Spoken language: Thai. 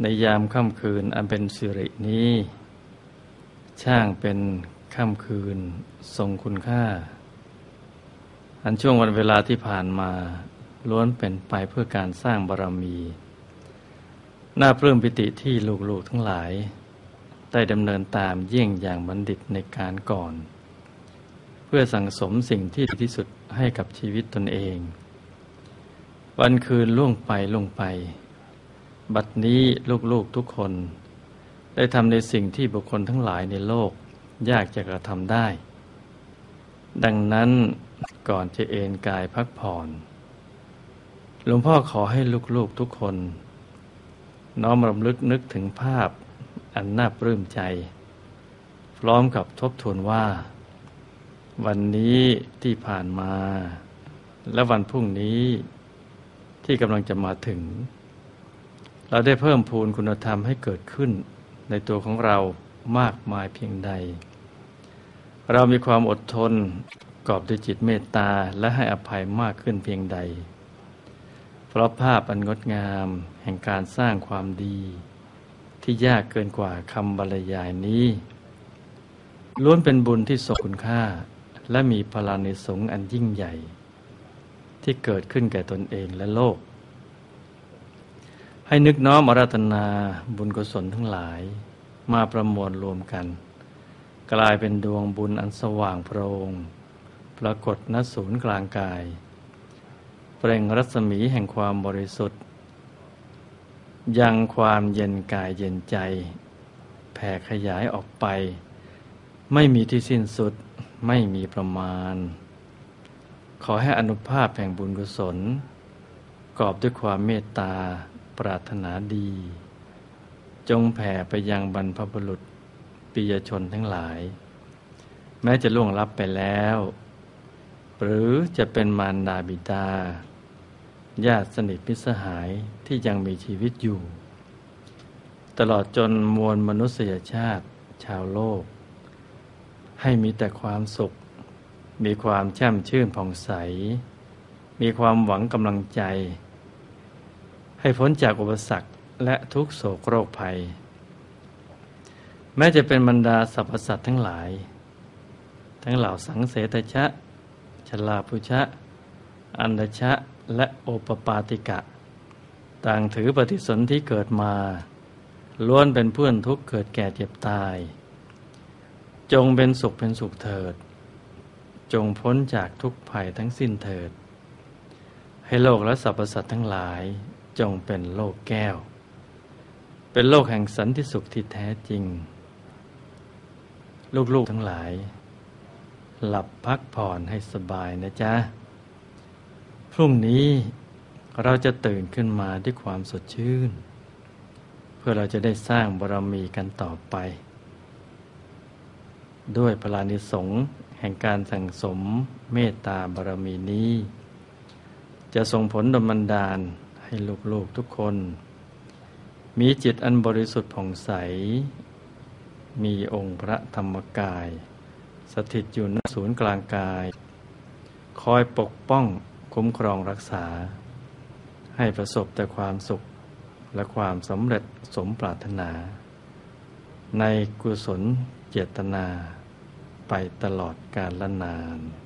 ในยามค่ำคืนอันเป็นสิรินี้ ช่างเป็นค่ำคืนทรงคุณค่า อันช่วงวันเวลาที่ผ่านมา ล้วนเป็นไปเพื่อการสร้างบารรมีน่าปลื้มปิติที่ลูกๆทั้งหลาย ได้ดำเนินตามเยี่ยงอย่างบัณฑิตในการก่อน เพื่อสั่งสมสิ่งที่ดีที่สุดให้กับชีวิตตนเอง วันคืนล่วงไปล่วงไป บัดนี้ลูกๆทุกคน ได้ทำในสิ่งที่บุคคลทั้งหลายในโลก ยากจะกระทำได้ ดังนั้นก่อนจะเอนกายพักผ่อน หลวงพ่อขอให้ลูกๆทุกคน น้อมรำลึกนึกถึงภาพอันน่าปลื้มใจ พร้อมกับทบทวนว่า วันนี้ที่ผ่านมา และวันพรุ่งนี้ที่กำลังจะมาถึง เราได้เพิ่มพูนคุณธรรมให้เกิดขึ้นในตัวของเรามากมายเพียงใด เรามีความอดทนกอบด้วยจิตเมตตาและให้อภัยมากขึ้นเพียงใด เพราะภาพอันงดงามแห่งการสร้างความดี ที่ยากเกินกว่าคำบรรยายนี้ล้วนเป็นบุญที่ทรงคุณค่า และมีพลานิสงอันยิ่งใหญ่ ที่เกิดขึ้นแก่ตนเองและโลก ให้นึกน้อมอาราธนาบุญกุศลทั้งหลาย มาประมวลรวมกัน กลายเป็นดวงบุญอันสว่างโพรงปรากฏณศูนย์กลางกาย เปล่งรัศมีแห่งความบริสุทธิ์ ยังความเย็นกายเย็นใจ แผ่ขยายออกไป ไม่มีที่สิ้นสุดไม่มีประมาณ ขอให้อนุภาพแห่งบุญกุศล กอบด้วยความเมตตา ปรารถนาดี จงแผ่ไปยังบรรพบุรุษปิยชนทั้งหลาย แม้จะล่วงลับไปแล้ว หรือจะเป็นมารดาบิดา ญาติสนิทมิสหายที่ยังมีชีวิตอยู่ ตลอดจนมวลมนุษยชาติชาวโลก ให้มีแต่ความสุข มีความแช่มชื่นผ่องใส มีความหวังกำลังใจ ให้พ้นจากอุปสรรคและทุกโศกโรคภัย แม้จะเป็นบรรดาสรรพสัตว์ทั้งหลาย ทั้งเหล่าสังเสตชะ ชลาภุชะ อันชะ และโอปปาติกะ ต่างถือปฏิสนธิเกิดมา ล้วนเป็นเพื่อนทุกเกิดแก่เจ็บตาย จงเป็นสุขเป็นสุขเถิด จงพ้นจากทุกภัยทั้งสิ้นเถิด ให้โลกและสรรพสัตว์ทั้งหลาย จงเป็นโลกแก้ว เป็นโลกแห่งสันติสุขที่แท้จริง ลูกๆทั้งหลาย หลับพักผ่อนให้สบายนะจ๊ะ พรุ่งนี้เราจะตื่นขึ้นมาด้วยความสดชื่น เพื่อเราจะได้สร้างบารมีกันต่อไป ด้วยพลานิสงแห่งการสั่งสมเมตตาบารมีนี้ จะส่งผลดลบันดาล ให้ลูกๆทุกคน มีจิตอันบริสุทธิ์ผ่องใส มีองค์พระธรรมกาย สถิตอยู่ณศูนย์กลางกาย คอยปกป้องคุ้มครองรักษา ให้ประสบแต่ความสุขและความสำเร็จสมปรารถนา ในกุศลเจตนา ไปตลอดกาลนาน